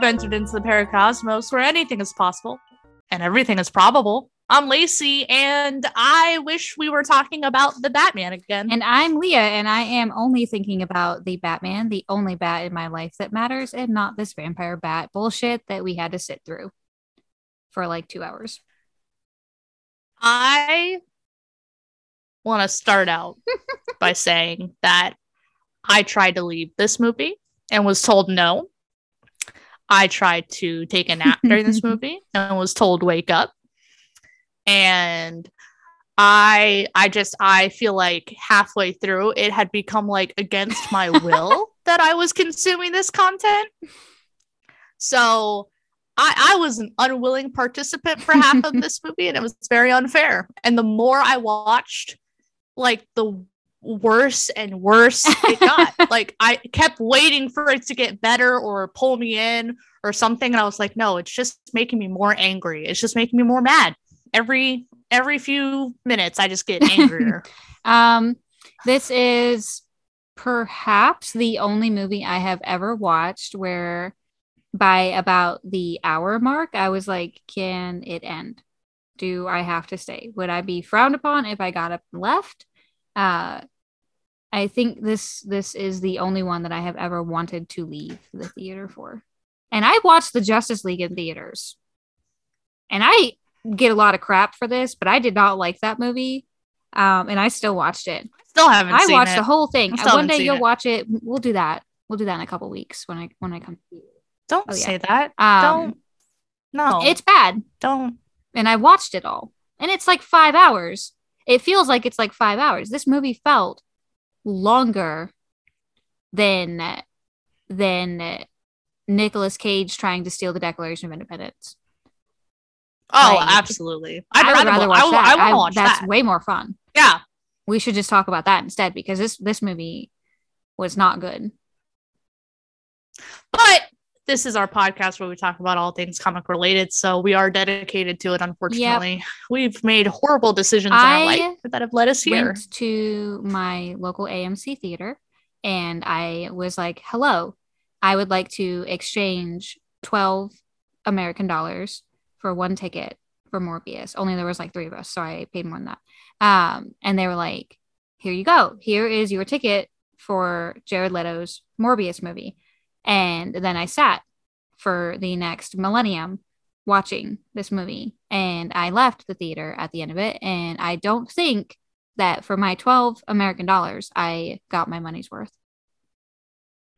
we've entered into the paracosmos where anything is possible and everything is probable. I'm Lacey, and I wish we were talking about the Batman again. And I'm Leah, and I am only thinking about the Batman, the only bat in my life that matters, and not this vampire bat bullshit that we had to sit through for like two hours. I want to start out by saying that I tried to leave this movie and was told no. I tried to take a nap during this movie and was told wake up. And I I just I feel like halfway through it had become like against my will that I was consuming this content. So I, I was an unwilling participant for half of this movie and it was very unfair. And the more I watched, like the worse and worse it got. like I kept waiting for it to get better or pull me in or something. And I was like, no, it's just making me more angry. It's just making me more mad. Every every few minutes I just get angrier. um this is perhaps the only movie I have ever watched where by about the hour mark I was like, can it end? Do I have to stay? Would I be frowned upon if I got up and left? Uh, I think this this is the only one that I have ever wanted to leave the theater for. And I watched the Justice League in theaters. And I get a lot of crap for this, but I did not like that movie. Um, and I still watched it. Still haven't I watched it. the whole thing. One day you'll it. watch it. We'll do that. We'll do that in a couple weeks when I when I come. Don't Oh, yeah. say that. Um, don't no. It's bad. don't and I watched it all. And it's like five hours. It feels like it's like five hours. This movie felt longer than than Nicolas Cage trying to steal the Declaration of Independence. Oh, Like, absolutely. I'd I would rather, watch I, that. I want to I- watch that's that. way more fun. yeah. We should just talk about that instead because this this movie was not good. But this is our podcast where we talk about all things comic related. So we are dedicated to it, unfortunately. We've made horrible decisions in our life that have led us here. Went to my local AMC theater and I was like, "Hello, I would like to exchange 12 American dollars for one ticket for Morbius. Only there was like three of us, so I paid more than that. Um, and they were like, "Here you go. Here is your ticket for Jared Leto's Morbius movie." And then I sat for the next millennium watching this movie, and I left the theater at the end of it. And I don't think that for my 12 American dollars, I got my money's worth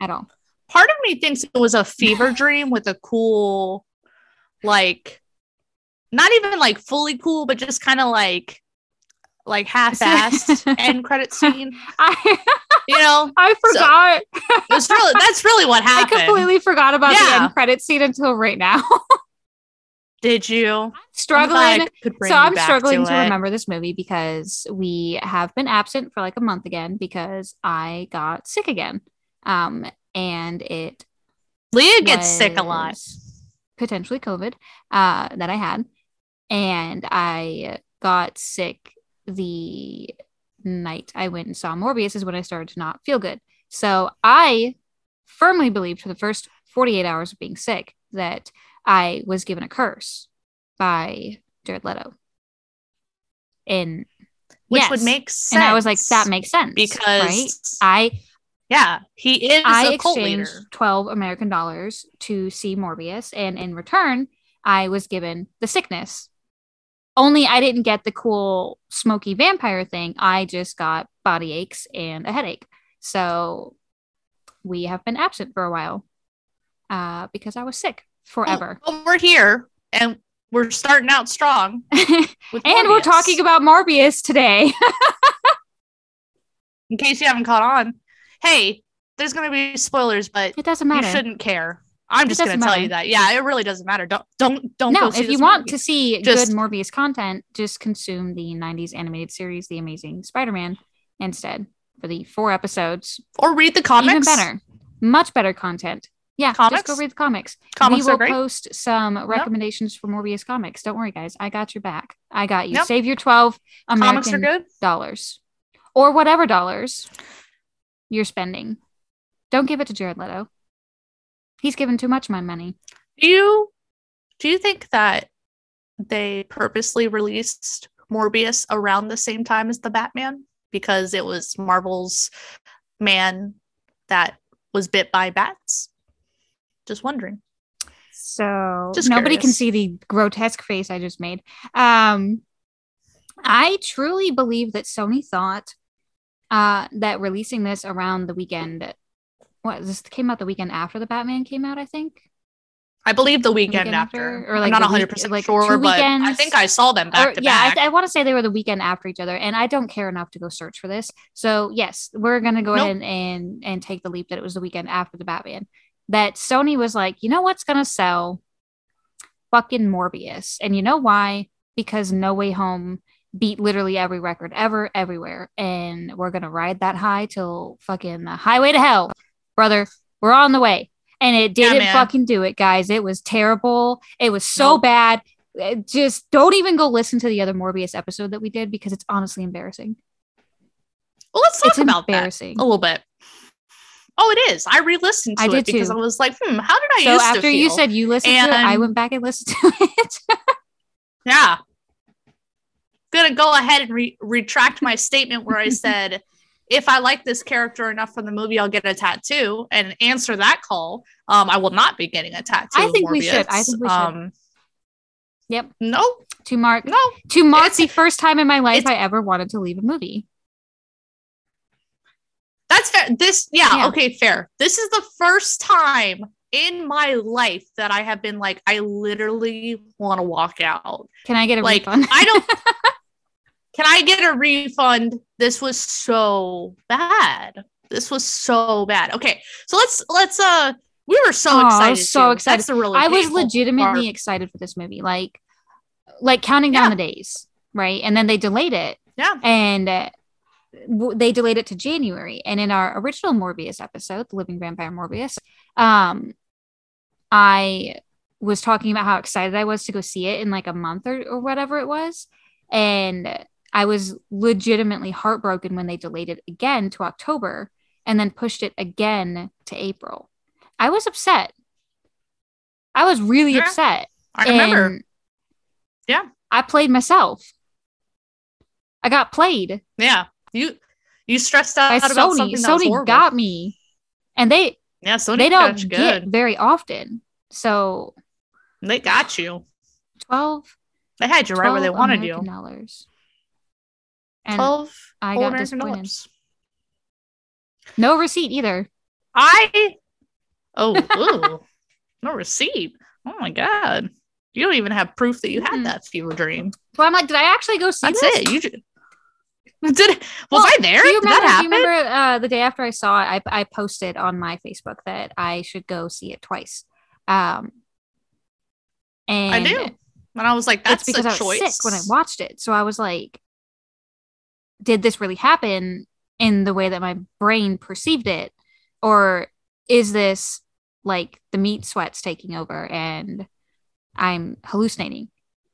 at all. Part of me thinks it was a fever dream with a cool, like, not even like fully cool, but just kind of like, like half-assed end credit scene. I You know, I forgot. it's really that's really what happened. I completely forgot about the end credit scene until right now. Did you? I'm struggling. I could bring So I'm struggling to, it. remember this movie because we have been absent for like a month again because I got sick again. Um, and it Leah gets sick a lot. Potentially COVID uh, that I had. And I got sick the night I went and saw Morbius, is when I started to not feel good. So I firmly believed for the first 48 hours of being sick that I was given a curse by Jared Leto. And Which yes. would make sense. and I was like, that makes sense because right? I yeah, he is I a cult leader. exchanged 12 American dollars to see Morbius, and in return, I was given the sickness. Only I didn't get the cool smoky vampire thing. I just got body aches and a headache. So we have been absent for a while uh, because I was sick forever. Well, we're here and we're starting out strong. And we're talking about Morbius today. in case you haven't caught on. Hey, there's gonna be spoilers, but it doesn't matter. you shouldn't care. I'm It just gonna doesn't tell you that. Yeah, it really doesn't matter. Don't don't don't no, if you want movie. to see Just- good Morbius content, just consume the 90s animated series, The Amazing Spider Man, instead for the four episodes. or read the comics. Even better, much better content. Yeah, Comics? just go read the comics. Comics we will post some recommendations for Morbius comics. Don't worry, guys. I got your back. I got you. Yep. Save your 12 Comics are American dollars or whatever dollars you're spending. Don't give it to Jared Leto. He's given too much of my money. Do you do you think that they purposely released Morbius around the same time as the Batman because it was Marvel's man that was bit by bats? Just wondering. So Just nobody can see the grotesque face I just made. Um, I truly believe that Sony thought uh, that releasing this around the weekend, what this came out the weekend after the Batman came out, I think. I believe the weekend, weekend after, after? Or, like, I'm not 100 percent like, sure, but I think I saw them back Or- to yeah, I, back. th- I want to say they were the weekend after each other, and I don't care enough to go search for this. So yes, we're gonna go Nope. ahead and and take the leap that it was the weekend after the Batman. That Sony was like, you know what's gonna sell? Fucking Morbius, and you know why? Because No Way Home beat literally every record ever, everywhere, and we're gonna ride that high till fucking the highway to hell, brother. We're on the way. And it didn't man. fucking do it, guys. It was terrible. It was so Nope. bad uh, just don't even go listen to the other Morbius episode that we did because it's honestly embarrassing. well, let's talk it's about that embarrassing. a little bit. Oh, it is. I re-listened to I it because too. I was like, hmm, how did I So used to after you said you listened to it, I went back and listened to it. Yeah. Gonna go ahead and re- retract my statement where I said, if I like this character enough from the movie, I'll get a tattoo and answer that call. Um, I will not be getting a tattoo. I think we should. I think we should. Um, Yep. No, to mark no. to mark It's- the first time in my life I ever wanted to leave a movie. That's fair. This, yeah, Yeah. okay, fair. This is the first time in my life that I have been like, I literally want to walk out. Can I get a Like, refund? I don't. Can I get a refund? This was so bad. This was so bad. Okay, so let's let's uh. We were so Oh, I excited. was so too. excited. That's the really. I was legitimately part. excited for this movie, like like counting down Yeah. the days, right? And then they delayed it, Yeah. and uh, w- they delayed it to January. And in our original Morbius episode, The Living Vampire Morbius, um, I was talking about how excited I was to go see it in like a month or, or whatever it was. And I was legitimately heartbroken when they delayed it again to October and then pushed it again to April. I was upset. I was really Yeah, upset. I remember. And Yeah. I played myself. I got played yeah. You you stressed out about Sony. something that Sony got me. And they yeah. Sony they don't get good. very often. So They got you. 12 They had you right where they wanted American you. dollars. And Twelve I got disappointed. dollars. No receipt either. I oh ooh, no receipt. Oh my god. You don't even have proof that you had Mm-mm. that fever dream. Well, I'm like, did I actually go see That's this? it. You just did was Well, I there? Do you remember? that Do you remember uh, the day after I saw it? I, I posted on my Facebook that I should go see it twice. Um, and I do. And I was like, that's it's because I was choice. sick when I watched it. So I was like, did this really happen in the way that my brain perceived it? Or is this like the meat sweats taking over and I'm hallucinating?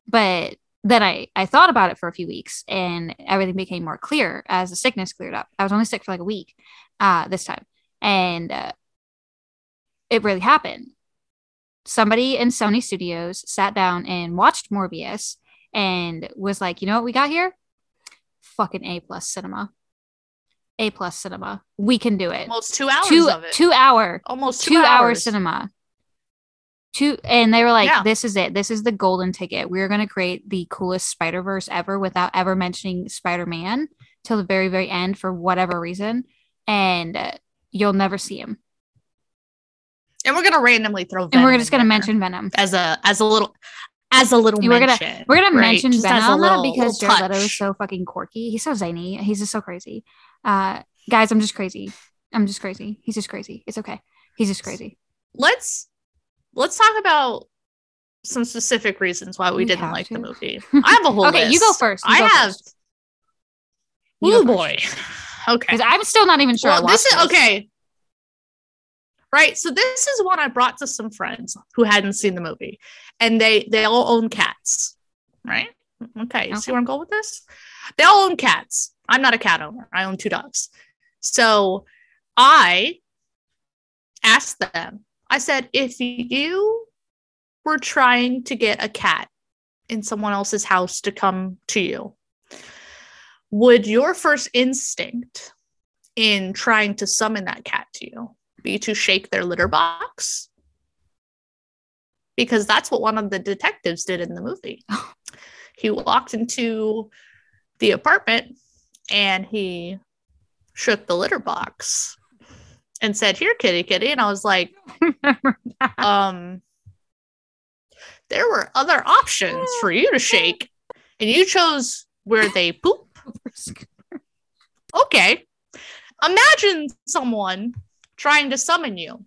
But then I, I thought about it for a few weeks and everything became more clear as the sickness cleared up. I was only sick for like a week uh, this time. And uh, it really happened somebody in Sony Studios sat down and watched Morbius and was like, you know what we got here? Fucking A plus cinema. A plus cinema. We can do it. Almost two hours two of it. two hour Almost two, two, hour cinema. Two and they were like, Yeah. this is it. This is the golden ticket. We're gonna create the coolest Spider Verse ever without ever mentioning Spider Man till the very very end for whatever reason, and uh, you'll never see him. And we're gonna randomly throw. and we're just gonna mention Venom. as a as a little as a little We're gonna- We're gonna right? mention Just Venom a little, because Jared Leto is so fucking quirky. He's so zany. He's just so crazy. Uh, guys, I'm just crazy. I'm just crazy. He's just crazy. It's okay. He's just crazy. let's let's talk about some specific reasons why we, We didn't like the movie. I have a whole okay, you go first. You I go have. first. Oh boy. Okay. I'm still not even sure. Well, this is okay. Right. So this is one I brought to some friends who hadn't seen the movie, and they they all own cats. Right. Okay. You See where I'm going with this? They all own cats. I'm not a cat owner. I own two dogs. So I asked them, I said, if you were trying to get a cat in someone else's house to come to you, would your first instinct in trying to summon that cat to you be to shake their litter box? Because that's what one of the detectives did in the movie. he walked into the apartment and he shook the litter box and said, Here, kitty, kitty. And I was like, um, there were other options for you to shake, and you chose where they poop. Okay. Imagine someone trying to summon you.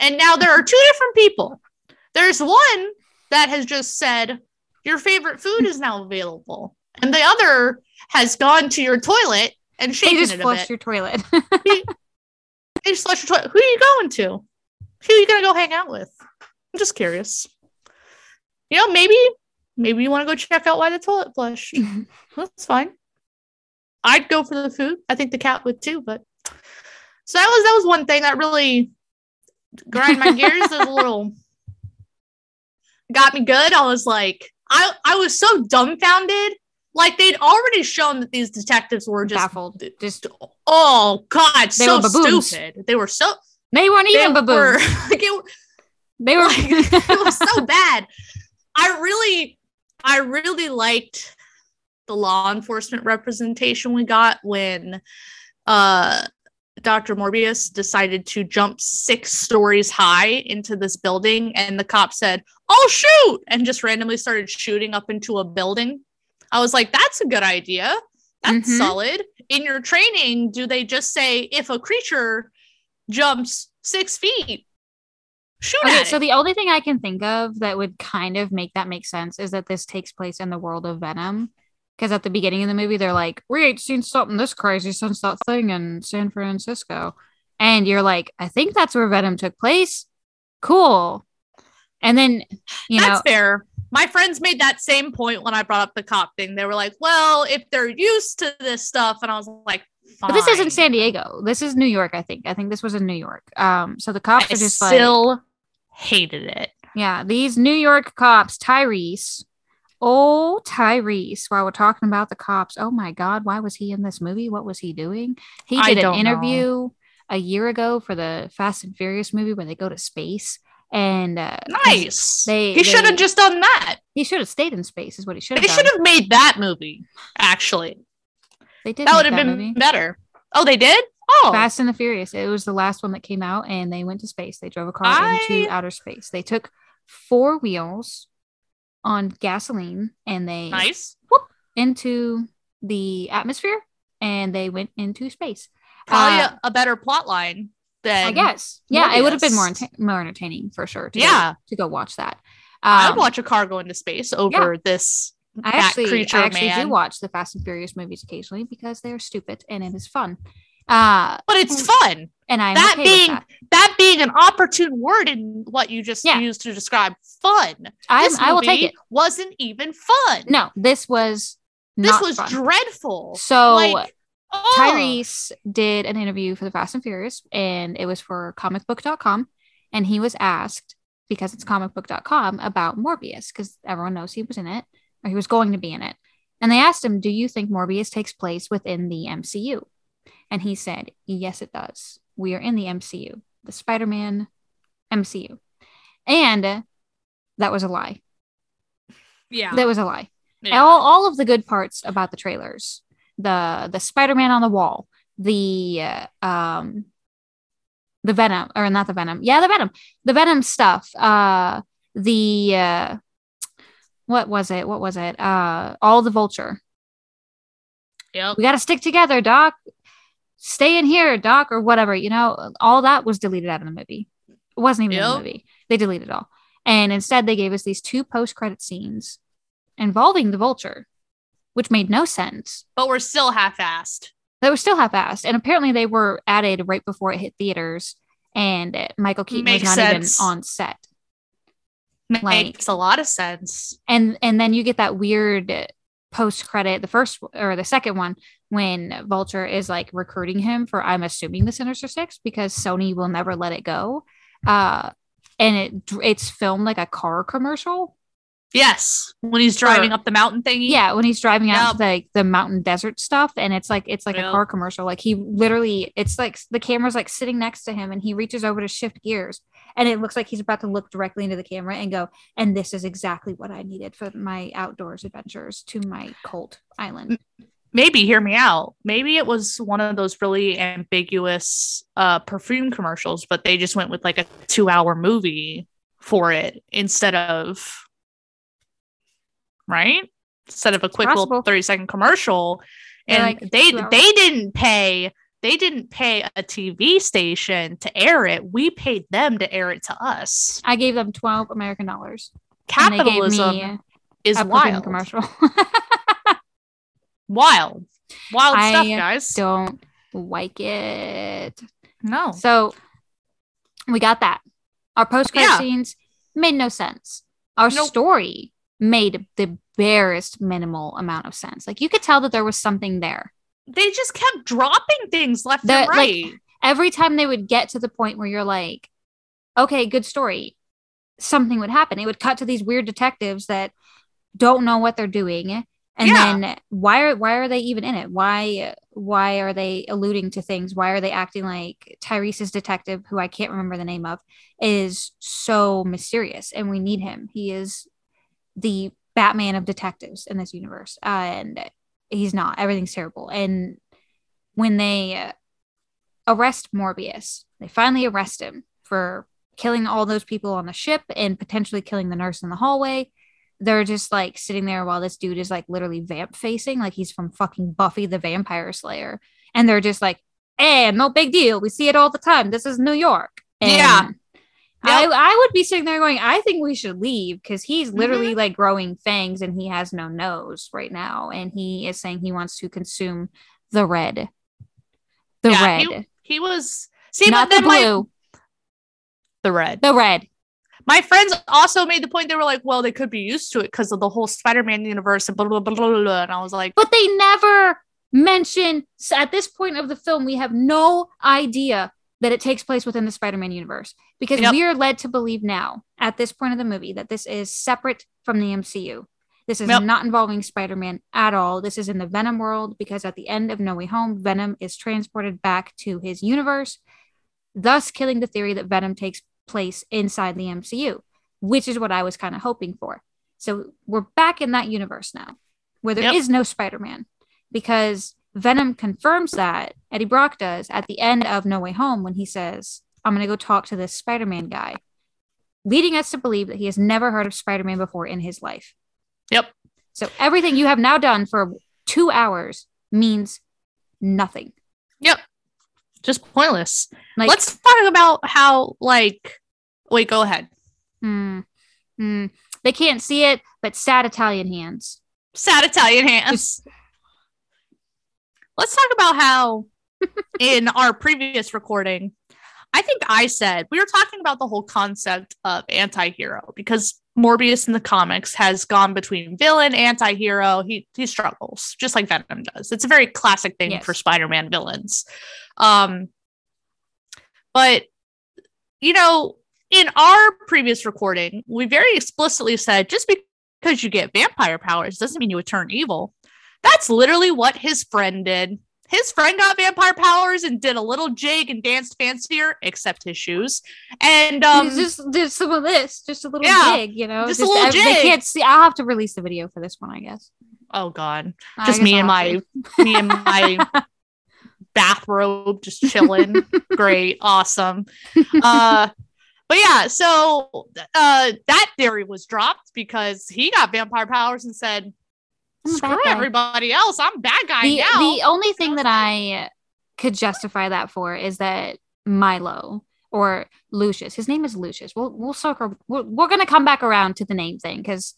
And now there are two different people. There's one that has just said, Your favorite food is now available. And the other has gone to your toilet and They shaken just it flushed your toilet. They just flushed your toilet. Who are you going to? Who are you gonna go hang out with? I'm just curious. You know, maybe maybe you want to go check out why the toilet flushed. That's fine. I'd go for the food. I think the cat would too, but so that was that was one thing that really grind my gears. A little got me good. I was like, I I was so dumbfounded. Like they'd already shown that these detectives were just Baffled. Just oh god, They so were stupid. They were so they weren't even they were like it, they were like, it was so bad. I really, I really liked the law enforcement representation we got when uh, Dr. Morbius decided to jump six stories high into this building, and the cop said, "Oh shoot!" and just randomly started shooting up into a building. I was like, "That's a good idea. That's Mhm. solid." In your training, do they just say if a creature jumps six feet, shoot Okay, so it? the only thing I can think of that would kind of make that make sense is that this takes place in the world of Venom. Because at the beginning of the movie, they're like, We ain't seen something this crazy since that thing in San Francisco. And you're like, I think that's where Venom took place. Cool. And then, you That's know, fair. My friends made that same point when I brought up the cop thing. They were like, "Well, if they're used to this stuff," and I was like, but this isn't San Diego. This is New York, I think. I think this was in New York. Um, so the cops I are just like, still hated it. Yeah, these New York cops, Tyrese. Oh, Tyrese. While we're talking about the cops, oh my God, why was he in this movie? What was he doing? He did an don't know. interview a year ago for the Fast and Furious movie where they go to space. And uh, Nice. They- he should have just done that. he should have stayed in space, is what he should They have should have made that movie. Actually, They did that would have been movie. better. Oh, they did. Oh, Fast and the Furious. It was the last one that came out, and they went to space. They drove a car I- into outer space. They took four wheels on gasoline, and they nice. into the atmosphere and they went into space. Probably Uh, a, a better plot line than I guess. Yeah, it would have been more enta- more entertaining for sure. To Yeah. go, to go watch that. I'd Um, watch a car go into space over this. I actually, creature I actually man. do watch the Fast and Furious movies occasionally because they're stupid and it is fun. Uh, But it's fun. and I'm That okay being- that. That being an opportune word in what you just Yeah. used to describe fun. I'm, I will take it. Wasn't even fun. No, this was this was fun. dreadful. So like, oh, Tyrese did an interview for the Fast and Furious, and it was for comicbook.com. And he was asked, because it's comicbook.com, about Morbius, because everyone knows he was in it, or he was going to be in it. And they asked him, Do you think Morbius takes place within the MCU? And he said, Yes, it does. We are in the MCU, the Spider Man MCU. And that was a lie. yeah. That was a lie yeah. all, all of the good parts about the trailers the the spider-man on the wall the uh, um the venom or not the venom yeah the venom the venom stuff uh the uh what was it what was it uh all the vulture Yep. we got to stick together doc stay in here doc or whatever you know all that was deleted out of the movie. It wasn't even in the movie. They deleted it all. And instead they gave us these two post-credit scenes involving the vulture which made no sense. But we're still half-assed. they were still half-assed. And apparently they were added right before it hit theaters and michael keaton Makes was not sense. even on set. Makes Like- a lot of sense. and and then you get that weird post credit the first or the second one when vulture is like recruiting him for i'm assuming the sinister six because sony will never let it go Uh, and it it's filmed like a car commercial. Yes, when he's driving Or- up the mountain thingy. Yeah, when he's driving out Yep. to the the mountain desert stuff, and it's like it's like Yep. a car commercial. Like he literally, it's like the camera's like sitting next to him, and he reaches over to shift gears, and it looks like he's about to look directly into the camera and go, "And this is exactly what I needed for my outdoors adventures to my cult island." Maybe hear me out. Maybe it was one of those really ambiguous uh perfume commercials, but they just went with like a two hour movie for it instead of right? Instead of a quick possible. little 30 second commercial. And like, they they didn't pay they didn't pay a TV station to air it. We paid them to air it to us. I gave them twelve American dollars, and they gave Capitalism is a wild. commercial. Wild. Wild I stuff, guys. Don't like it. No. So we got that. Our post credit Yeah. scenes made no sense. Our Nope. story made the barest minimal amount of sense. Like you could tell that there was something there. they just kept dropping things left The- and like, right. Every time they would get to the point where you're like, okay, good story, something would happen. It would cut to these weird detectives that don't know what they're doing. And Yeah. then why are why are they even in it? Why why are they alluding to things? Why are they acting like Tyrese's detective, who I can't remember the name of, is so mysterious and we need him. He is the Batman of detectives in this universe. Uh, and he's not. Everything's terrible. And when they arrest Morbius, they finally arrest him for killing all those people on the ship and potentially killing the nurse in the hallway. They're just like sitting there while this dude is like literally vamp facing, like he's from fucking Buffy the Vampire Slayer. And they're just like, eh, no big deal. We see it all the time. This is New York. And Yeah. I, Yep. I would be sitting there going, I think we should leave because he's Mm-hmm. literally like growing fangs and he has no nose right now. And he is saying he wants to consume the red. The Yeah, red. He, he was see, Not but the then my- blue. the red. the red. My friends also made the point they were like, well, they could be used to it because of the whole Spider-Man universe and blah blah blah blah. blah. And I was like, But they never mention so at this point of the film, we have no idea that it takes place within the Spider-Man universe because Yep. we are led to believe now at this point of the movie that this is separate from the MCU. This is Yep. not involving Spider-Man at all. This is in the Venom world because at the end of No Way Home, Venom is transported back to his universe, thus killing the theory that Venom takes place inside the MCU, which is what I was kind of hoping for. So we're back in that universe now, where there is Yep. no Spider-Man, because Venom confirms that Eddie Brock does at the end of No Way Home when he says, "I'm going to go talk to this Spider-Man guy," leading us to believe that he has never heard of Spider-Man before in his life. Yep. So everything you have now done for two hours means nothing. yep, just pointless. Like, Let's talk about how like. Wait, go ahead. hmm, hmm, they can't see it, but sad Italian hands. Sad Italian hands. Let's talk about how in our previous recording, I think I said we were talking about the whole concept of anti-hero because Morbius in the comics has gone between villain, anti-hero. He he struggles just like Venom does. It's a very classic thing Yes. for Spider-Man villains. Um but you know, in our previous recording, we very explicitly said just because you get vampire powers doesn't mean you would turn evil. That's literally what his friend did. His friend got vampire powers and did a little jig and danced fancier, except his shoes. And um, just did some of this, just a little yeah, jig, you know. just a little They jig. can't see. I'll have to release the video for this one, I guess. oh god, I just me I'll and my me and my bathrobe just chilling. Great, awesome. Uh, but yeah, so uh, that theory was dropped because he got vampire powers and said, "Screw bad guy." everybody else, I'm bad guy the, now." the only thing that I could justify that for is that Milo or Lucius, his name is Lucius. We'll we'll circle. We're, we're gonna come back around to the name thing because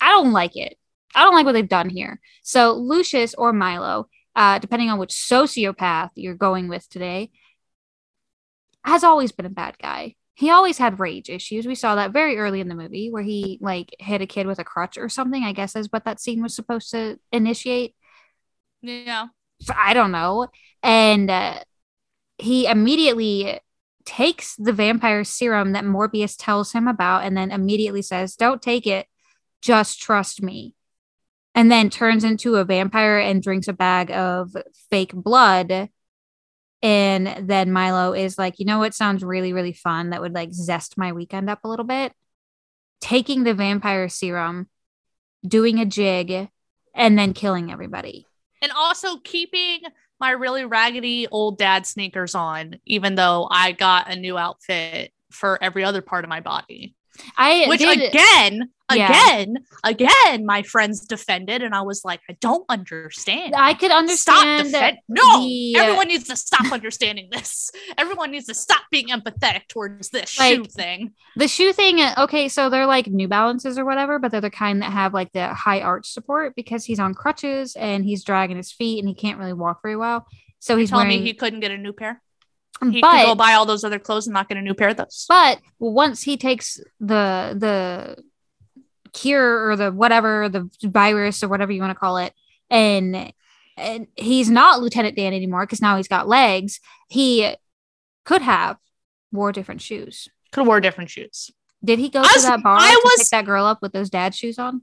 I don't like it. I don't like what they've done here. So Lucius or Milo, uh, depending on which sociopath you're going with today, has always been a bad guy. He always had rage issues. We saw that very early in the movie where he like hit a kid with a crutch or something. I guess is what that scene was supposed to initiate. yeah, I don't know. And uh, he immediately takes the vampire serum that Morbius tells him about and then immediately says, Don't take it, just trust me. And then turns into a vampire and drinks a bag of fake blood. And then Milo is like, You know what sounds really, really fun that would like zest my weekend up a little bit? Taking the vampire serum, doing a jig, and then killing everybody. And also keeping my really raggedy old dad sneakers on, even though I got a new outfit for every other part of my body. I Which did, again, Yeah. again, again, my friends defended, and I was like, I don't understand. I could Stop understand defend. No, the, uh, everyone needs to stop understanding this. Everyone needs to stop being empathetic towards this shoe thing. the shoe thing. uh, Okay, so they're like New Balances or whatever, but they're the kind that have like the high arch support because he's on crutches and he's dragging his feet and he can't really walk very well. So he's Telling wearing. me he couldn't get a new pair. He but could go buy all those other clothes and not get a new pair of those. but once he takes the the cure or the whatever the virus or whatever you want to call it and and he's not lieutenant dan anymore because now he's got legs he could have wore different shoes Could have wore different shoes. did he go I to that bar I to was- pick that girl up with those dad shoes on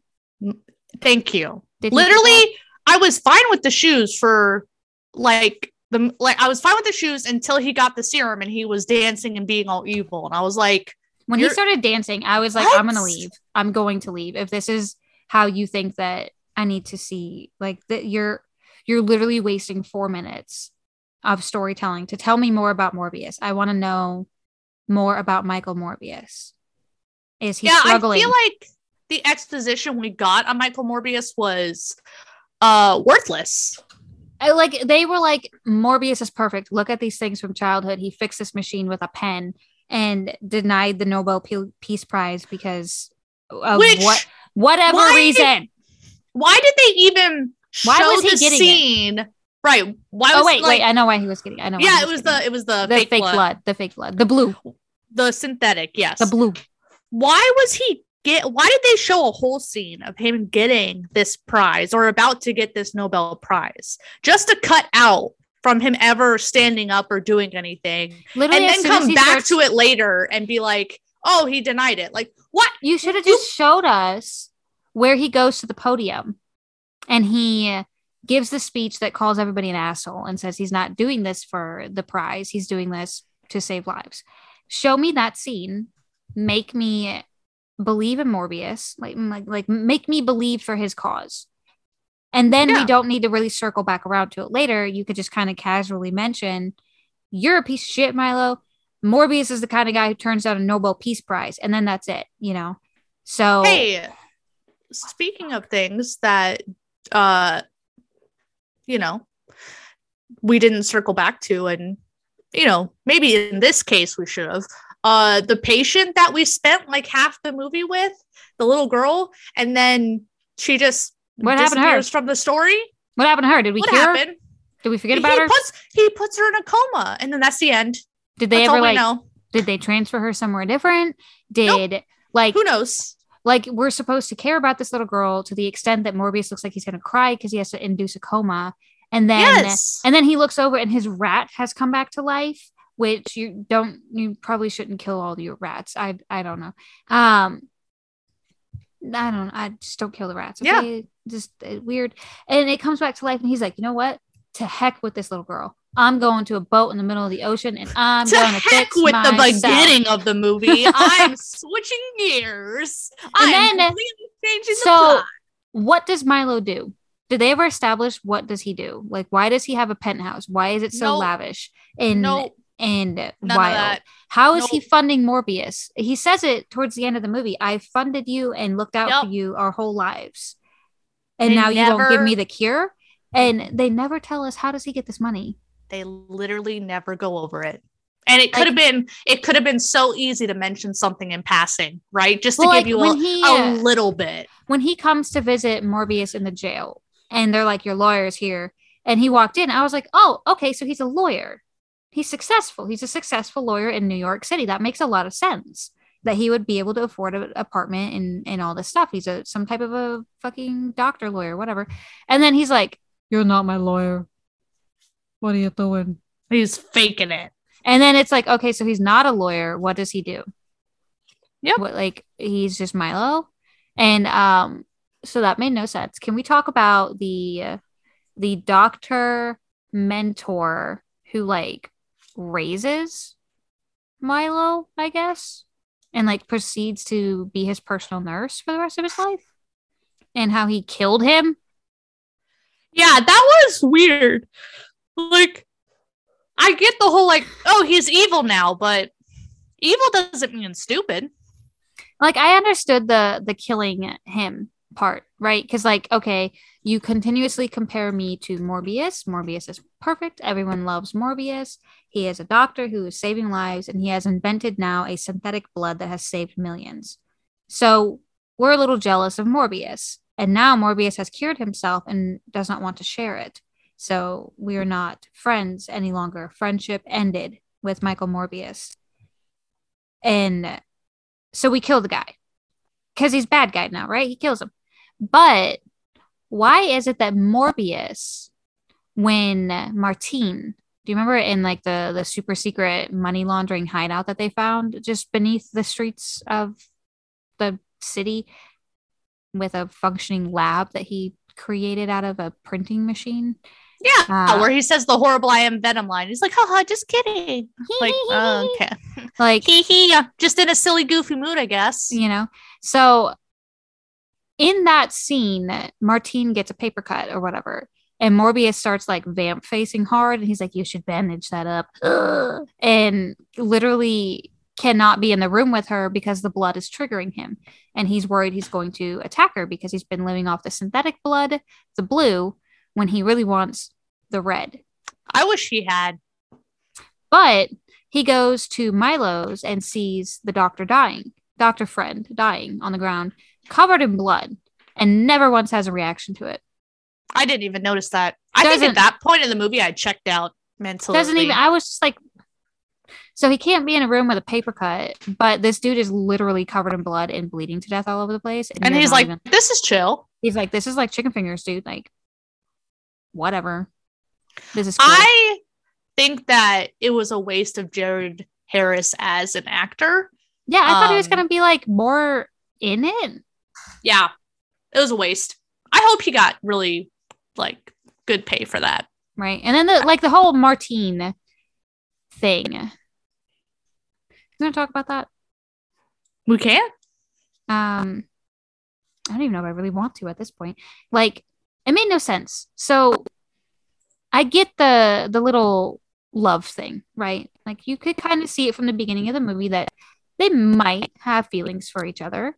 Thank you. did he do that? literally i was fine with the shoes for like the like i was fine with the shoes until he got the serum and he was dancing and being all evil. And i was like when he started dancing i was like What? i'm gonna leave. I'm going to leave. If this is how you think that i need to see like that you're you're literally wasting four minutes of storytelling to tell me more about morbius. I want to know more about michael morbius. Is he yeah struggling i feel like the exposition we got on michael morbius was uh worthless I- like they were like morbius is perfect look at these things from childhood he fixed this machine with a pen and denied the nobel Pe- peace prize because of which what whatever why- reason why did they even Why show was he the getting it? right why Oh was wait, like, wait! I know why he was getting. I know. yeah it was the it was the, the fake, blood. the fake blood, the blue, the synthetic yes the blue. why was he get why did they show a whole scene of him getting this prize or about to get this nobel prize just to cut out from him ever standing up or doing anything Literally, and then come back starts- to it later and be like oh he denied it like what You should have just showed us where he goes to the podium, and he gives the speech that calls everybody an asshole and says he's not doing this for the prize. He's doing this to save lives. Show me that scene. Make me believe in Morbius. Like, like, like make me believe for his cause. And then Yeah. we don't need to really circle back around to it later. You could just kind of casually mention, "You're a piece of shit, Milo." Morbius is the kind of guy who turns down a Nobel Peace Prize, and then that's it. You know. So hey speaking of things that uh you know we didn't circle back to and you know maybe in this case we should have uh the patient that we spent like half the movie with the little girl and then she just What happened to her? disappears from the story what happened to her? Did we what hear? her? Did we forget he about her? puts he puts her in a coma and then that's the end Did they that's ever like? know Did they transfer her somewhere different? Did like who knows like we're supposed to care about this little girl to the extent that Morbius looks like he's gonna cry because he has to induce a coma, and then yes and then he looks over and his rat has come back to life, which you don't you probably shouldn't kill all your rats. I I don't know. Um I don't I just don't kill the rats. Yeah. Okay. Just uh, weird. And it comes back to life and he's like, you know what? To heck with this little girl. I'm going to a boat in the middle of the ocean and I'm to going to heck fix with the beginning of the movie. I'm switching gears. I'm then- completely changing so- the plot. what does Milo do? Did they ever establish what does he do? Like why does he have a penthouse? Why is it so Nope. lavish and No, and none wild? How is he funding Morbius? He says it towards the end of the movie. I funded you and looked out for you our whole lives. And They now you don't give me the cure? And they never tell us how does he get this money? They literally never go over it. And it could have been it could have been so easy to mention something in passing, right? Just to give like, you a, he, a uh, little bit. When he comes to visit Morbius in the jail and they're like, Your lawyer's here. And he walked in, I was like, Oh, okay, so he's a lawyer. He's successful. He's a successful lawyer in New York City. That makes a lot of sense. That he would be able to afford an apartment and, and all this stuff. He's a some type of a fucking doctor lawyer, whatever. And then he's like, You're not my lawyer. What are you doing? He's faking it. And then it's like, okay, so he's not a lawyer. What does he do? Yep. What like he's just Milo, and um, so that made no sense. Can we talk about the the doctor mentor who like raises Milo, I guess, and like proceeds to be his personal nurse for the rest of his life, and how he killed him? Yeah, that was weird. Like, I get the whole like, oh, he's evil now, but evil doesn't mean stupid. like I understood the the killing him part, right? Because like, okay, you continuously compare me to Morbius. Morbius is perfect. Everyone loves Morbius. He is a doctor who is saving lives, and he has invented now a synthetic blood that has saved millions. So we're a little jealous of Morbius, and now Morbius has cured himself and does not want to share it. So we are not friends any longer. Friendship ended with Michael Morbius. And so we kill the guy because he's bad guy now, right? He kills him. But why is it that Morbius, when Martine, do you remember in like the the super secret money laundering hideout that they found just beneath the streets of the city with a functioning lab that he created out of a printing machine? Yeah, Uh, where he says the horrible I am Venom line. He's like, haha, just kidding. Like, uh, okay. like he he, just in a silly, goofy mood, I guess. you know so in that scene martine gets a paper cut or whatever and morbius starts like vamp facing hard and he's like you should bandage that up Ugh. and literally cannot be in the room with her because the blood is triggering him and he's worried he's going to attack her because he's been living off the synthetic blood the blue when he really wants the red I wish he had. but he goes to Milo's and sees the doctor dying, Dr. Friend dying on the ground, covered in blood, and never once has a reaction to it. I didn't even notice that. I think Doesn't- at that point in the movie, I checked out mentally. Doesn't even, I was just like, so he can't be in a room with a paper cut, but this dude is literally covered in blood and bleeding to death all over the place. and you're he's like, even- this is chill. he's like, this is like chicken fingers, dude. Like, whatever. This is cool. I think that it was a waste of Jared Harris as an actor. yeah, I thought he was um, gonna be like more in it. Yeah, it was a waste. I hope he got really like good pay for that. right? And then the like the whole Martine thing. You gonna talk about that? We can. Um, I don't even know if I really want to at this point. Like, it made no sense. So, I get the the little love thing, right? Like, you could kind of see it from the beginning of the movie that they might have feelings for each other.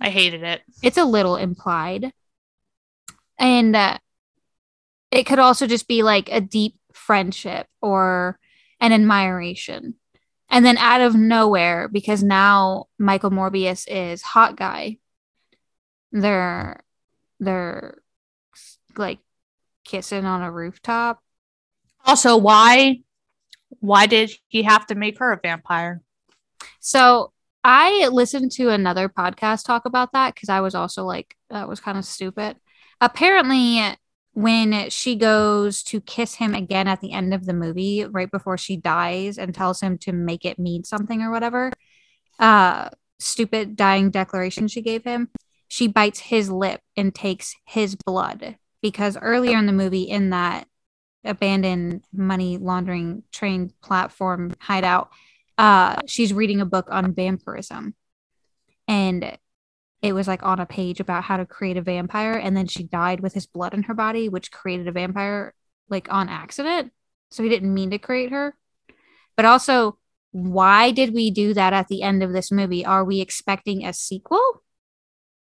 I hated it. It's a little implied, and uh, it could also just be like a deep friendship or an admiration. And then out of nowhere, because now Michael Morbius is hot guy, they're they're like kissing on a rooftop. Also, why why did he have to make her a vampire? So I listened to another podcast talk about that because I was also like, that was kind of stupid. Apparently, when she goes to kiss him again at the end of the movie, right before she dies, and tells him to make it mean something or whatever, uh, stupid dying declaration she gave him, she bites his lip and takes his blood because earlier in the movie, in that abandoned money laundering train platform hideout, uh, she's reading a book on vampirism. And it was like on a page about how to create a vampire. And then she died with his blood in her body, which created a vampire like on accident. So he didn't mean to create her. But also, why did we do that at the end of this movie? Are we expecting a sequel?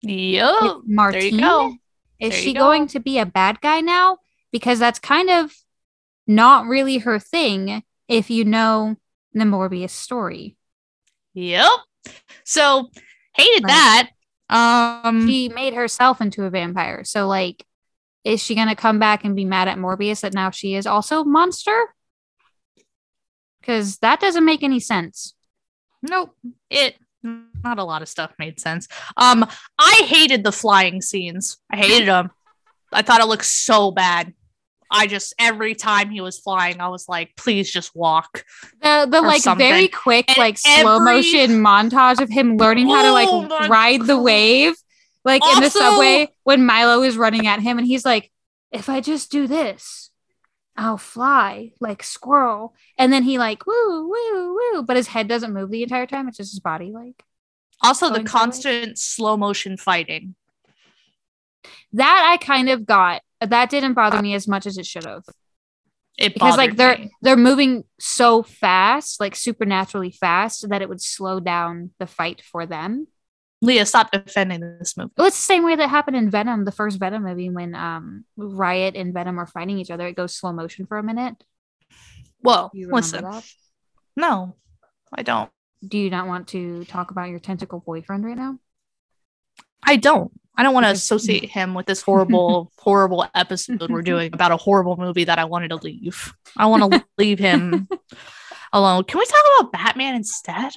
Yep. With there you Martine? go. Is There she go. going to be a bad guy now? Because that's kind of not really her thing if you know the Morbius story. Yep. So hated Right. that. Um She made herself into a vampire. So like is she going to come back and be mad at Morbius that now she is also a monster? Cuz that doesn't make any sense. nope. It not a lot of stuff made sense. Um I hated the flying scenes. I hated them. I thought it looked so bad. I just every time he was flying, I was like, please just walk. The the like very quick And like slow motion montage of him learning how to Oh like my ride the wave, like in the subway when Milo is running at him and he's like, if I just do this, I'll fly like squirrel. And then he like woo woo woo, but his head doesn't move the entire time. It's just his body like Also, the constant slow motion fighting. That. I kind of got that didn't bother me as much as it should have. It because like they're me. they're moving so fast like supernaturally fast that it would slow down the fight for them Leah, stop defending this movie. well it's the same way that happened in venom the first venom movie when um riot and venom are fighting each other it goes slow motion for a minute Well, Do you remember listen, that? no, I don't. do you not want to talk about your tentacle boyfriend right now I don't. I don't want to associate him with this horrible, horrible episode we're doing about a horrible movie that I wanted to leave. I want to leave him alone. Can we talk about Batman instead?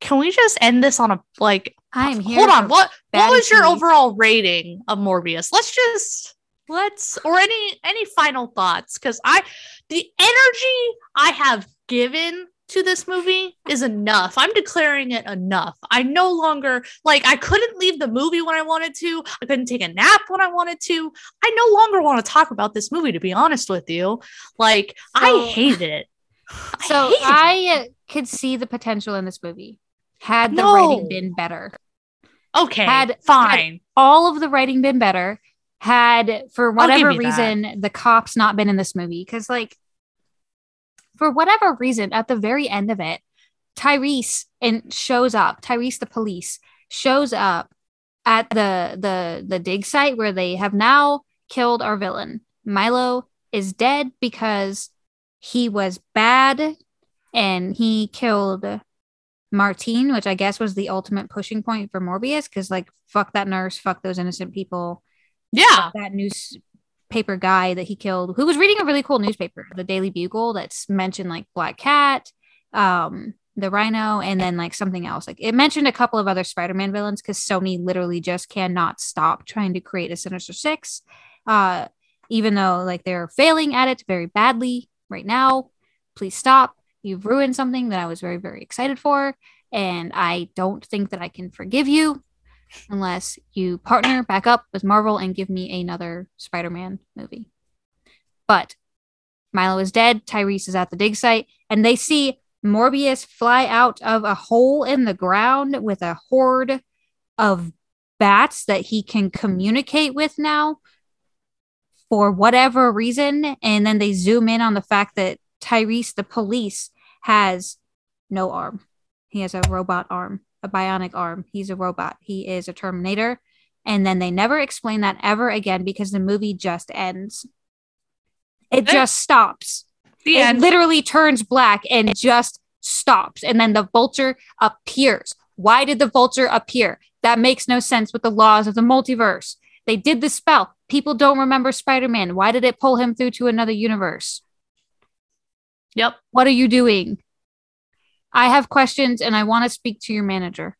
Can we just end this on a like? i'm here Hold on. What what was your overall rating of Morbius? Let's just let's or any any final thoughts because I the energy I have given to this movie is enough. I'm declaring it enough. I no longer like I couldn't leave the movie when I wanted to. I couldn't take a nap when I wanted to. I no longer want to talk about this movie to be honest with you. Like I So- hate it. so hate i uh, could see the potential in this movie had the No. writing been better okay had- fine. all of the writing been better had for whatever you that. reason the cops not been in this movie because like for whatever reason at the very end of it tyrese and shows up tyrese the police shows up at the the the dig site where they have now killed our villain milo is dead because he was bad and he killed Martine, which I guess was the ultimate pushing point for Morbius, because like fuck that nurse, fuck those innocent people, yeah. That that newspaper guy that he killed, who was reading a really cool newspaper, the Daily Bugle, that's mentioned like Black Cat, um, the Rhino, and then like something else. Like it mentioned a couple of other Spider-Man villains because Sony literally just cannot stop trying to create a Sinister Six, uh, even though like they're failing at it very badly right now. Please stop. You've ruined something that I was very, very excited for. And I don't think that I can forgive you unless you partner back up with Marvel and give me another Spider Man movie. But Milo is dead. Tyrese is at the dig site, and they see Morbius fly out of a hole in the ground with a horde of bats that he can communicate with now for whatever reason. And then they zoom in on the fact that Tyrese, the police, has no arm. He has a robot arm, a bionic arm. He's a robot. He is a Terminator. And then they never explain that ever again because the movie just ends. It just stops. The It end. literally turns black and just stops. And then the vulture appears. Why did the vulture appear? That makes no sense with the laws of the multiverse. They did the spell. People don't remember Spider Man. Why did it pull him through to another universe? Yep. What are you doing? I have questions and I want to speak to your manager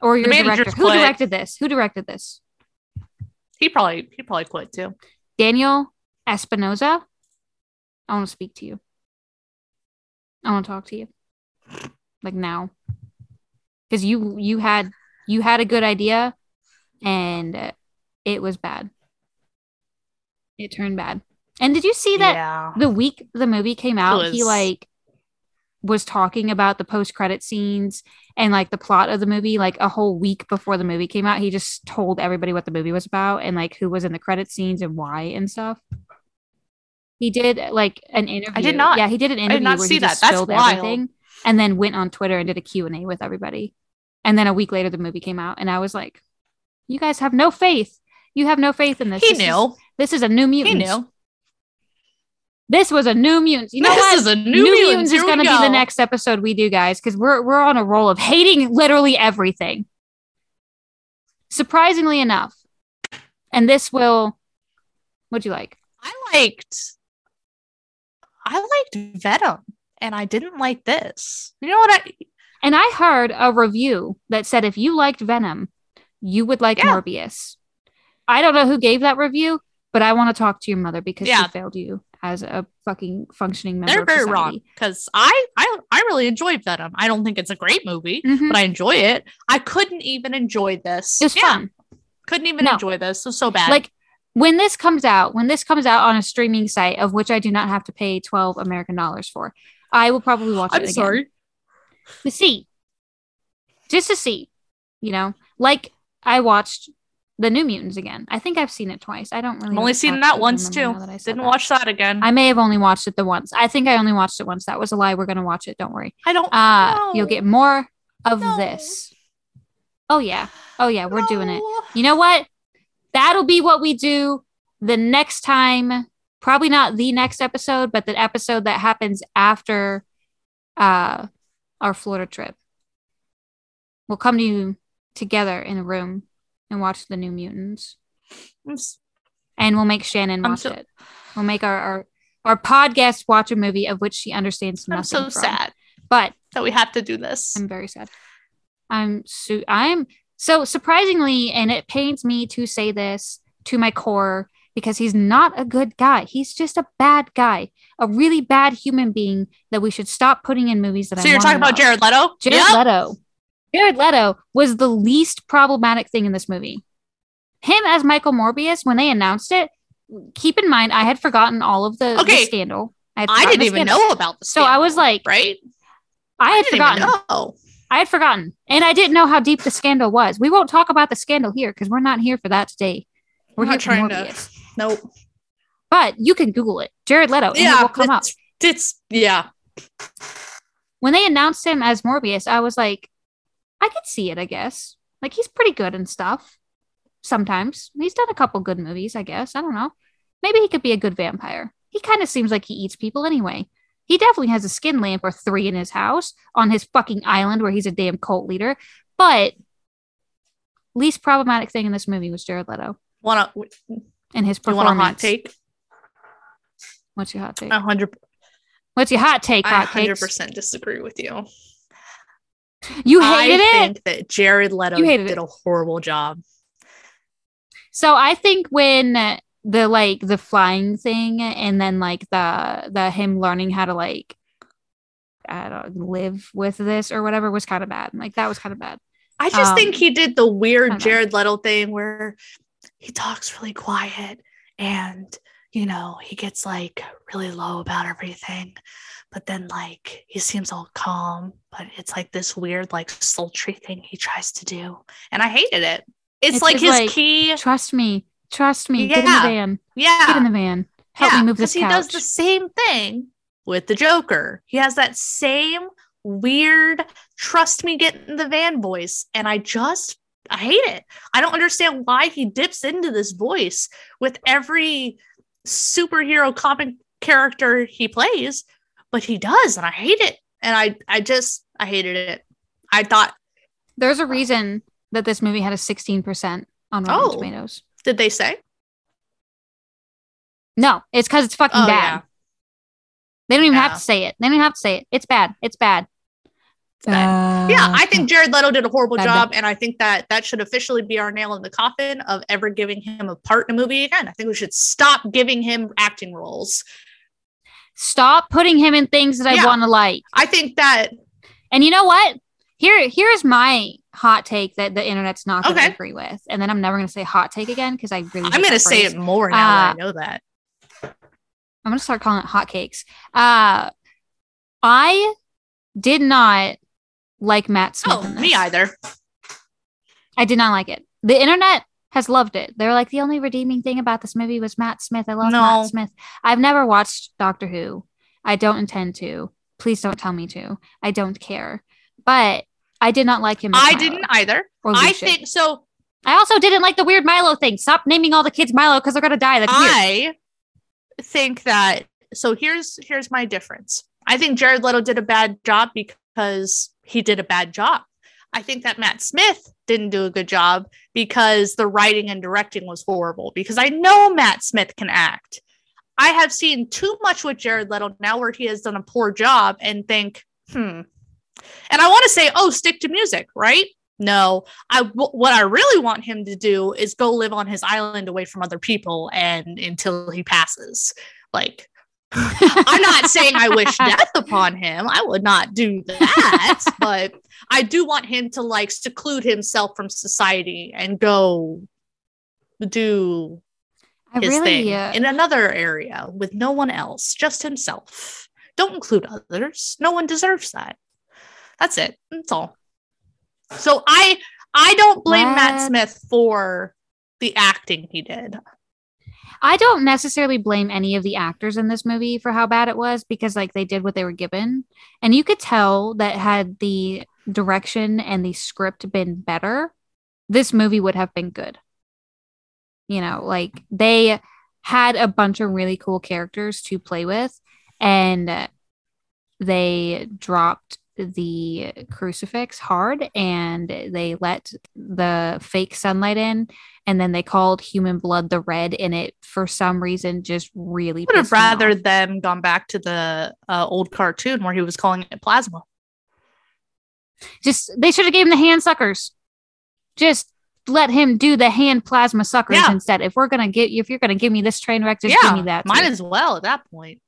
or your manager's director. Who directed this? Who directed this? He probably he probably quit too. Daniel Espinosa. I want to speak to you. I want to talk to you. Like now. Cuz you you had you had a good idea and it was bad. It turned bad. And did you see that yeah. the week the movie came out, he like was talking about the post credit scenes and like the plot of the movie like a whole week before the movie came out. He just told everybody what the movie was about and like who was in the credit scenes and why and stuff. He did like an interview. I did not. Yeah, he did an interview Did not see that. That's wild. everything and then went on Twitter and did a Q&A with everybody. And then a week later the movie came out and I was like, you guys have no faith. You have no faith in this. he This is- knew. this is a new mutant. He knew. This was a new mutant. You know this what? is a new, New, Mutants. Mutants is going to be the next episode we do, guys, because we're we're on a roll of hating literally everything. Surprisingly enough, and this will. What'd you like? I liked I liked Venom and I didn't like this. You know what I And I heard a review that said if you liked Venom, you would like Yeah. Morbius. I don't know who gave that review, but I want to talk to your mother because Yeah. she failed you as a fucking functioning member. They're very wrong because I, I I really enjoyed Venom. I don't think it's a great movie, Mhm. but I enjoy it. I couldn't even enjoy this. It's Yeah, fun. Couldn't even No. enjoy this. It was so bad. Like when this comes out, when this comes out on a streaming site of which I do not have to pay 12 American dollars for, I will probably watch it I'm sorry. To see. Just to see. You know, like I watched the New Mutants again. I think I've seen it twice. I don't really I've only seen that once too. that Didn't that. watch that again. I may have only watched it the once. I think I only watched it once. That was a lie. We're gonna watch it. Don't worry. I don't. Uh know. you'll get more of No. this. Oh yeah. Oh yeah, we're doing it. You know what? That'll be what we do the next time. Probably not the next episode, but the episode that happens after uh our Florida trip. We'll come to you together in a room and watch the New Mutants. And we'll make Shannon watch so- it. We'll make our, our our podcast watch a movie of which she understands nothing. I'm so from. sad But that we have to do this. I'm very sad. I'm so I'm so surprisingly, and it pains me to say this to my core because he's not a good guy. He's just a bad guy, a really bad human being that we should stop putting in movies that I'm So I you're talking about. Jared Leto? Jared Yep. Leto. Jared Leto was the least problematic thing in this movie. Him as Michael Morbius, when they announced it, keep in mind I had forgotten all of the, the scandal. had I didn't even scandal. know about the scandal, So I was like, right? I had didn't forgotten. know. I had forgotten. And I didn't know how deep the scandal was. We won't talk about the scandal here because we're not here for that today. We're I'm here not for trying to- Morbius. Nope. But you can Google it. Jared Leto. And it yeah, will come up. it's, it's yeah. When they announced him as Morbius, I was like, I could see it, I guess. Like he's pretty good and stuff. Sometimes. He's done a couple good movies, I guess. I don't know. Maybe he could be a good vampire. He kind of seems like he eats people anyway. He definitely has a skin lamp or three in his house on his fucking island where he's a damn cult leader. But least problematic thing in this movie was Jared Leto Want to? and his You performance. want a hot take? What's your hot take? Hundred. What's your hot take? I hundred percent disagree with you. You hated I it. think that Jared Leto did it. a horrible job. So I think when the like the flying thing and then like the the him learning how to like I don't live with this or whatever was kind of bad. Like that was kind of bad. I just Um, think he did the weird. Jared Leto thing where he talks really quiet and you know he gets like really low about everything, but then like he seems all calm, but it's like this weird like sultry thing he tries to do, and I hated it. It's, It's like his like- key, Trust me. Trust me. Get in the van. yeah. Get in the van. Help yeah, me move this couch. He couch. does the same thing with the Joker. He has that same weird trust me get in the van voice and I just I hate it. I don't understand why he dips into this voice with every superhero comic character he plays, but he does and I hate it. And I I just I hated it. I thought, There's a reason that this movie had a 16% on Rotten Oh. Tomatoes. did they say? No, it's because it's fucking Oh, bad. yeah. They don't even have to say it. They don't even have to say it. It's bad. It's bad. It's bad. yeah, I Uh, think Jared Leto did a horrible Bad, job, and I think that that should officially be our nail in the coffin of ever giving him a part in a movie again. I think we should stop giving him acting roles. Stop putting him in things that I want to like. I think that And you know what? Here, here's my hot take that the internet's not going to Okay. agree with, and then I'm never going to say hot take again because I really. I'm going to say it more now that I know that. I'm going to start calling it hot cakes. Uh, I did not like Matt Smith. Oh, me either. I did not like it. The internet has loved it. They're like the only redeeming thing about this movie was Matt Smith. I love No. Matt Smith. I've never watched Doctor Who. I don't intend to. Please don't tell me to. I don't care. But I did not like him. I Milo didn't either. I think so. I also didn't like the weird Milo thing. Stop naming all the kids Milo because they're gonna die. That's weird. I think that so here's here's my difference. I think Jared Leto did a bad job because he did a bad job. I think that Matt Smith didn't do a good job because the writing and directing was horrible. Because I know Matt Smith can act. I have seen too much with Jared Leto now where he has done a poor job and think, hmm. And I want to say, oh, stick to music, right? No, I w- what I really want him to do is go live on his island away from other people and until he passes. Like I'm not saying I wish death upon him. I would not do that, but I do want him to like seclude himself from society and go do I his really, thing uh, in another area with no one else, just himself. Don't include others. No one deserves that. That's it. That's all. So I I don't blame Matt Smith for the acting he did. I don't necessarily blame any of the actors in this movie for how bad it was because like they did what they were given. And you could tell that had the direction and the script been better, this movie would have been good. You know, like they had a bunch of really cool characters to play with and they dropped the crucifix hard and they let the fake sunlight in and then they called human blood the red and it for some reason just really I would have rather them gone back to the uh, old cartoon where he was calling it plasma. just they should have gave him the hand suckers just let him do the hand plasma suckers Yeah. instead if we're gonna get if you're gonna give me this train wreck just yeah, give me that might too. as well at that point.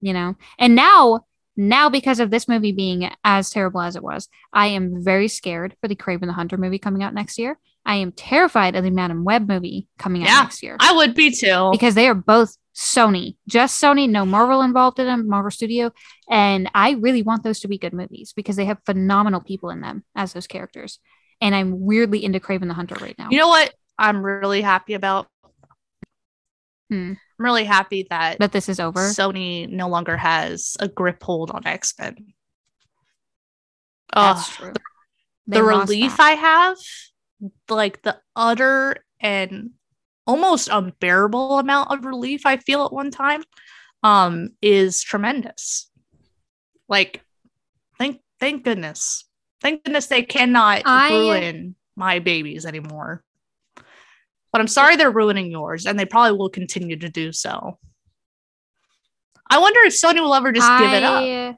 you know and now now because of this movie being as terrible as it was i am very scared for the Kraven the hunter movie coming out next year i am terrified of the Madame Web movie coming out Yeah. next year I would be too. because they are both sony just sony no marvel involved in them marvel studio and i really want those to be good movies because they have phenomenal people in them as those characters and i'm weirdly into Kraven the hunter right now You know what I'm really happy about? Hmm. I'm really happy that that this is over Sony no longer has a grip hold on X Men. that's true They the relief that. I have, like the utter and almost unbearable amount of relief I feel at one time, um, is tremendous. Like, thank thank goodness, thank goodness they cannot I- ruin my babies anymore. But I'm sorry they're ruining yours, and they probably will continue to do so. I wonder if Sony will ever just give it up.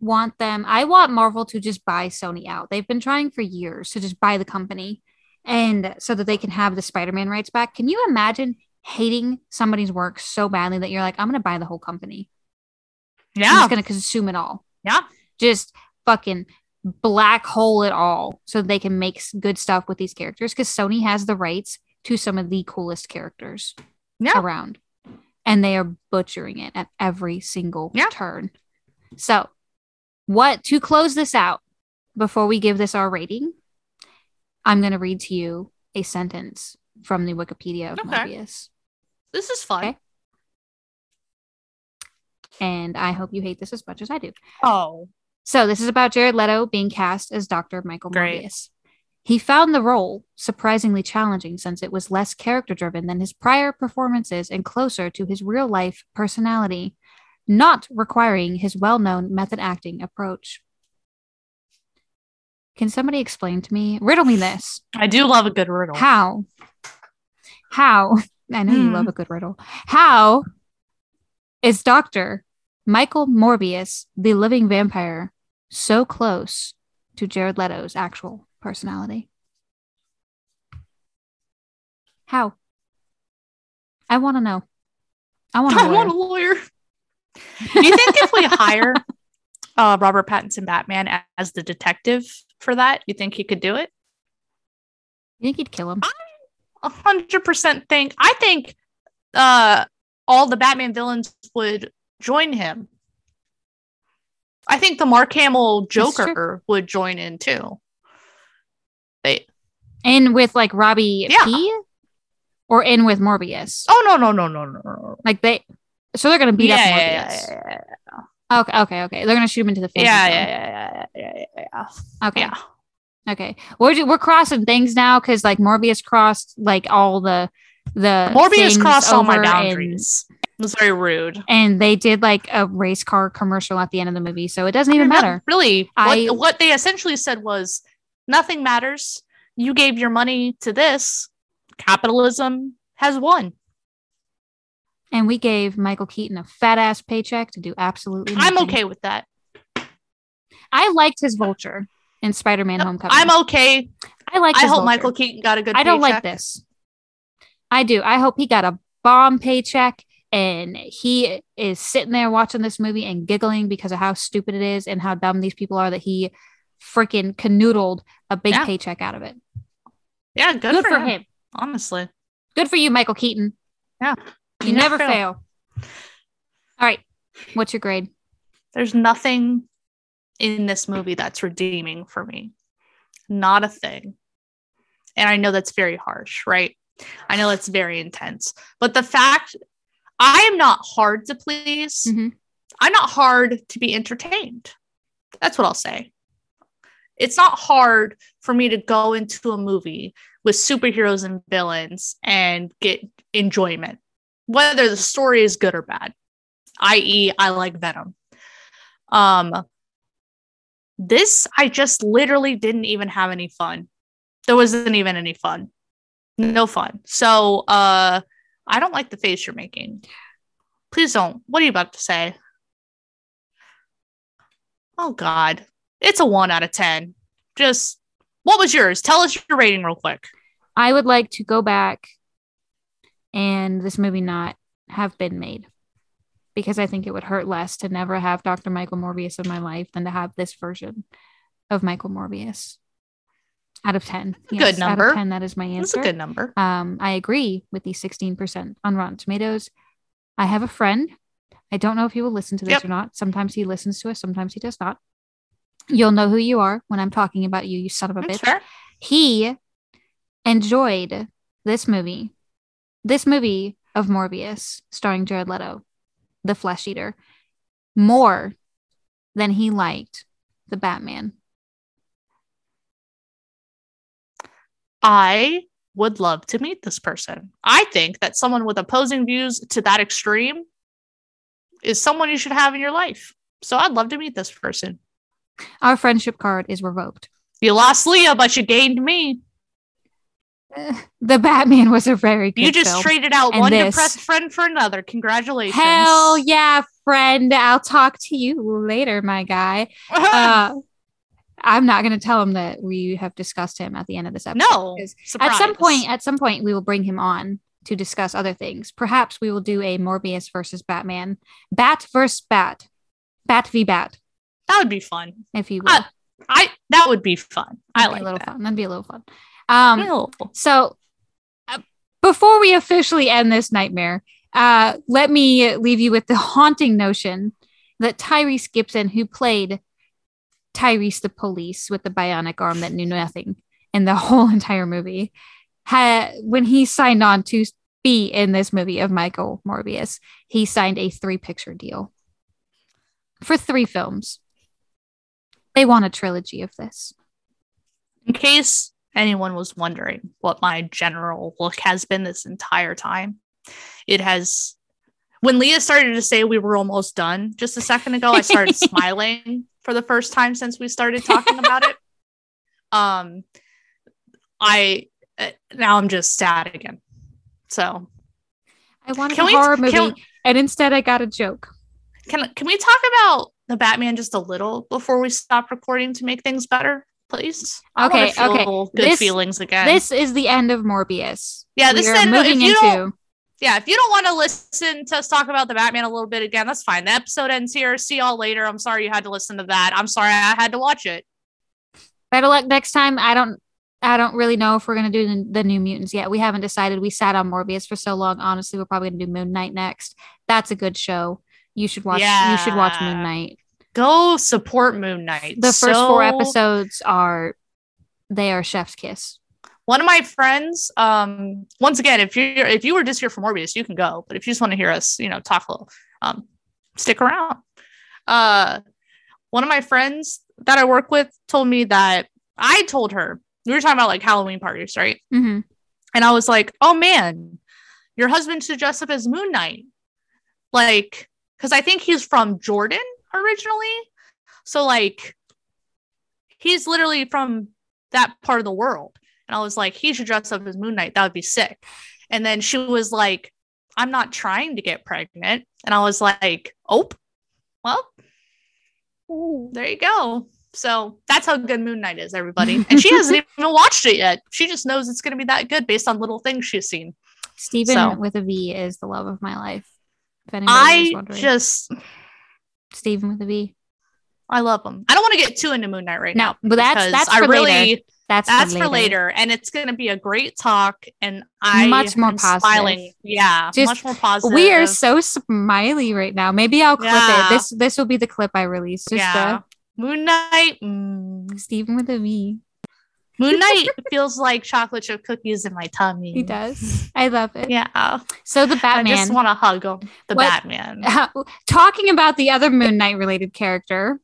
Want them. I want Marvel to just buy Sony out. They've been trying for years to just buy the company, and so that they can have the Spider-Man rights back. Can you imagine hating somebody's work so badly that you're like, I'm going to buy the whole company. Yeah, I'm just going to consume it all. yeah. Just fucking black hole it all so they can make good stuff with these characters because Sony has the rights to some of the coolest characters Yeah. around. And they are butchering it at every single Yeah. turn. So, what to close this out before we give this our rating, I'm going to read to you a sentence from the Wikipedia of Okay. Morbius. This is fun. Okay. And I hope you hate this as much as I do. Oh, So this is about Jared Leto being cast as Dr. Michael Great. Morbius. He found the role surprisingly challenging since it was less character driven than his prior performances and closer to his real life personality, not requiring his well known method acting approach. Can somebody explain to me? Riddle me this. I do love a good riddle. How? How? I know you Hmm. love a good riddle. How is Dr. Michael Morbius, the living vampire, so close to Jared Leto's actual personality? How? I want to know. I want I want a lawyer. Do you think if we hire uh, Robert Pattinson Batman as the detective for that, you think he could do it? You think he'd kill him? A hundred percent think. I think uh, all the Batman villains would join him. I think the Mark Hamill Joker would join in too. They In with like Robbie Yeah. P? Or in with Morbius? oh no no no no no no Like they, so they're going to beat yeah, up Morbius. yeah, yeah, yeah, Okay, okay, okay. They're going to shoot him into the face. yeah, yeah, yeah, yeah, yeah, yeah. Okay. Yeah. Okay, we're we're crossing things now because like Morbius crossed like all the the Morbius crossed all my and- boundaries. Was very rude. and, they did like a race car commercial at the end of the movie, so it doesn't even matter. Really, I- what, what they essentially said was nothing matters. You gave your money to this. Capitalism has won. And we gave Michael Keaton a fat ass paycheck to do absolutely. I'm okay with that. I liked his Vulture. in Spider-Man: Homecoming. I'm okay. I like. I hope Vulture. Michael Keaton got a good. I don't like this. I do. I hope he got a bomb paycheck and he is sitting there watching this movie and giggling because of how stupid it is and how dumb these people are that he freaking canoodled a big Yeah. paycheck out of it. Yeah, good, Good, for, for him. him. Honestly, Good for you, Michael Keaton. Yeah. You, You never never fail. All right. What's your grade? there's nothing in this movie that's redeeming for me. Not a thing. And I know that's very harsh, right? I know that's very intense. But the fact I am not hard to please. Mhm. I'm not hard to be entertained. That's what I'll say. It's not hard for me to go into a movie with superheroes and villains and get enjoyment, whether the story is good or bad. I.e., I like Venom. Um, this I just literally didn't even have any fun. There wasn't even any fun. No fun. So uh I don't like the face you're making. Please don't. What are you about to say? Oh god. It's a 1 out of 10. Just what was yours? Tell us your rating real quick. I would like to go back and this movie not have been made because I think it would hurt less to never have Dr. Michael Morbius in my life than to have this version of Michael Morbius. Out of 10. a good Out of 10, that is my answer. That's a good number. Um, I agree with the 16% on Rotten Tomatoes. I have a friend. I don't know if he will listen to this Yep. or not. Sometimes he listens to us, sometimes he does not. You'll know who you are when I'm talking about you, you son of a That's bitch. fair. He enjoyed this movie, this movie of Morbius, starring Jared Leto, the flesh eater, more than he liked the Batman. I would love to meet this person. I think that someone with opposing views to that extreme is someone you should have in your life. So I'd love to meet this person. Our friendship card is revoked. You lost Leah, but you gained me. Eh, The Batman was a very good you just film. traded out And one this. depressed friend for another. Congratulations. Hell yeah, friend. I'll talk to you later, my guy. Uh, I'm not going to tell him that we have discussed him at the end of this episode. no. Surprise. At some point, at some point, we will bring him on to discuss other things. Perhaps we will do a Morbius versus Batman, Bat versus Bat, Bat v Bat, that would be fun. if you will. Uh, I that would be fun. I That'd be like a little that. fun. That'd be a little fun. Um. So, uh, before we officially end this nightmare, uh, let me leave you with the haunting notion that Tyrese Gibson, who played Tyrese the police with the bionic arm that knew nothing in the whole entire movie, had when he signed on to be in this movie of Michael Morbius, he signed a three picture deal for three films. They want a trilogy of this. In case anyone was wondering what my general look has been this entire time, it has. When Leah started to say we were almost done just a second ago, I started smiling for the first time since we started talking about it. Um, I uh, now I'm just sad again. So I wanted Can a we- horror can- movie, and instead I got a joke. can can we talk about the Batman just a little before we stop recording to make things better, please? I Okay, okay. Good This- feelings again. This is the end of Morbius. Yeah, this is are end if moving into. Yeah, if you don't want to listen to us talk about the Batman a little bit again, that's fine. The episode ends here. See y'all later. I'm sorry you had to listen to that. I'm sorry I had to watch it. Better luck next time. I don't. I don't really know if we're gonna do the, the New Mutants yet. We haven't decided. We sat on Morbius for so long. Honestly, we're probably gonna do Moon Knight next. That's a good show. You should watch. Yeah. You should watch Moon Knight. Go support Moon Knight. The first four episodes are. They are Chef's kiss. One of my friends, um, once again, if you are if you were just here for Morbius, you can go. But if you just want to hear us, you know, talk a little, um, stick around. Uh, one of my friends that I work with told me that I told her we were talking about like Halloween parties, right? hmm And I was like, oh man, your husband should dress up as Moon Knight. Like, because I think he's from Jordan originally. So, like, he's literally from that part of the world. And I was like, he should dress up as Moon Knight. That would be sick. And then she was like, I'm not trying to get pregnant. And I was like, oh, well, there you go. So that's how good Moon Knight is, everybody. And she hasn't even watched it yet. She just knows it's going to be that good based on little things she's seen. Steven So- with a V is the love of my life. If anybody I wondering. just, Steven with a V. I love them. I don't want to get too into Moon Knight right No, now. but that's that's I really later. That's, that's for later, and it's going to be a great talk. And I Much more positive. smiling. Yeah, Just- much more positive. We are so smiley right now. Maybe I'll clip Yeah. it. This this will be the clip I release. Just yeah. Moon Knight. uh, mm. Steven with a V. Moon Knight feels like chocolate chip cookies in my tummy. He does. I love it. Yeah. So the Batman. I just want to hug him. The What- Batman. talking about the other Moon Knight related character.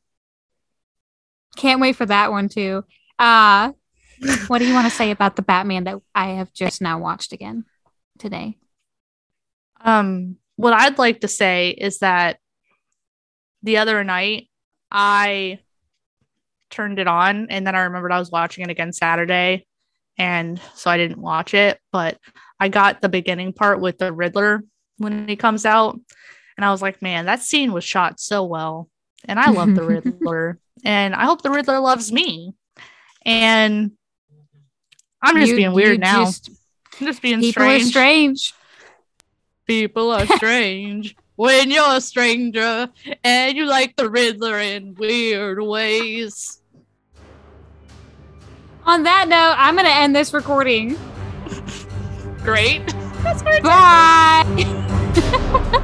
Can't wait for that one too. Uh what do you want to say about the Batman that I have just now watched again today? Um, what I'd like to say is that the other night I turned it on and then I remembered I was watching it again Saturday. And so I didn't watch it, but I got the beginning part with the Riddler when he comes out. And I was like, man, that scene was shot so well. And I love the Riddler. And I hope the Riddler loves me. And I'm just You- being weird now. just- I'm just being people strange. are strange. People are strange when you're a stranger and you like the Riddler in weird ways. On that note, I'm going to end this recording. Great. Bye.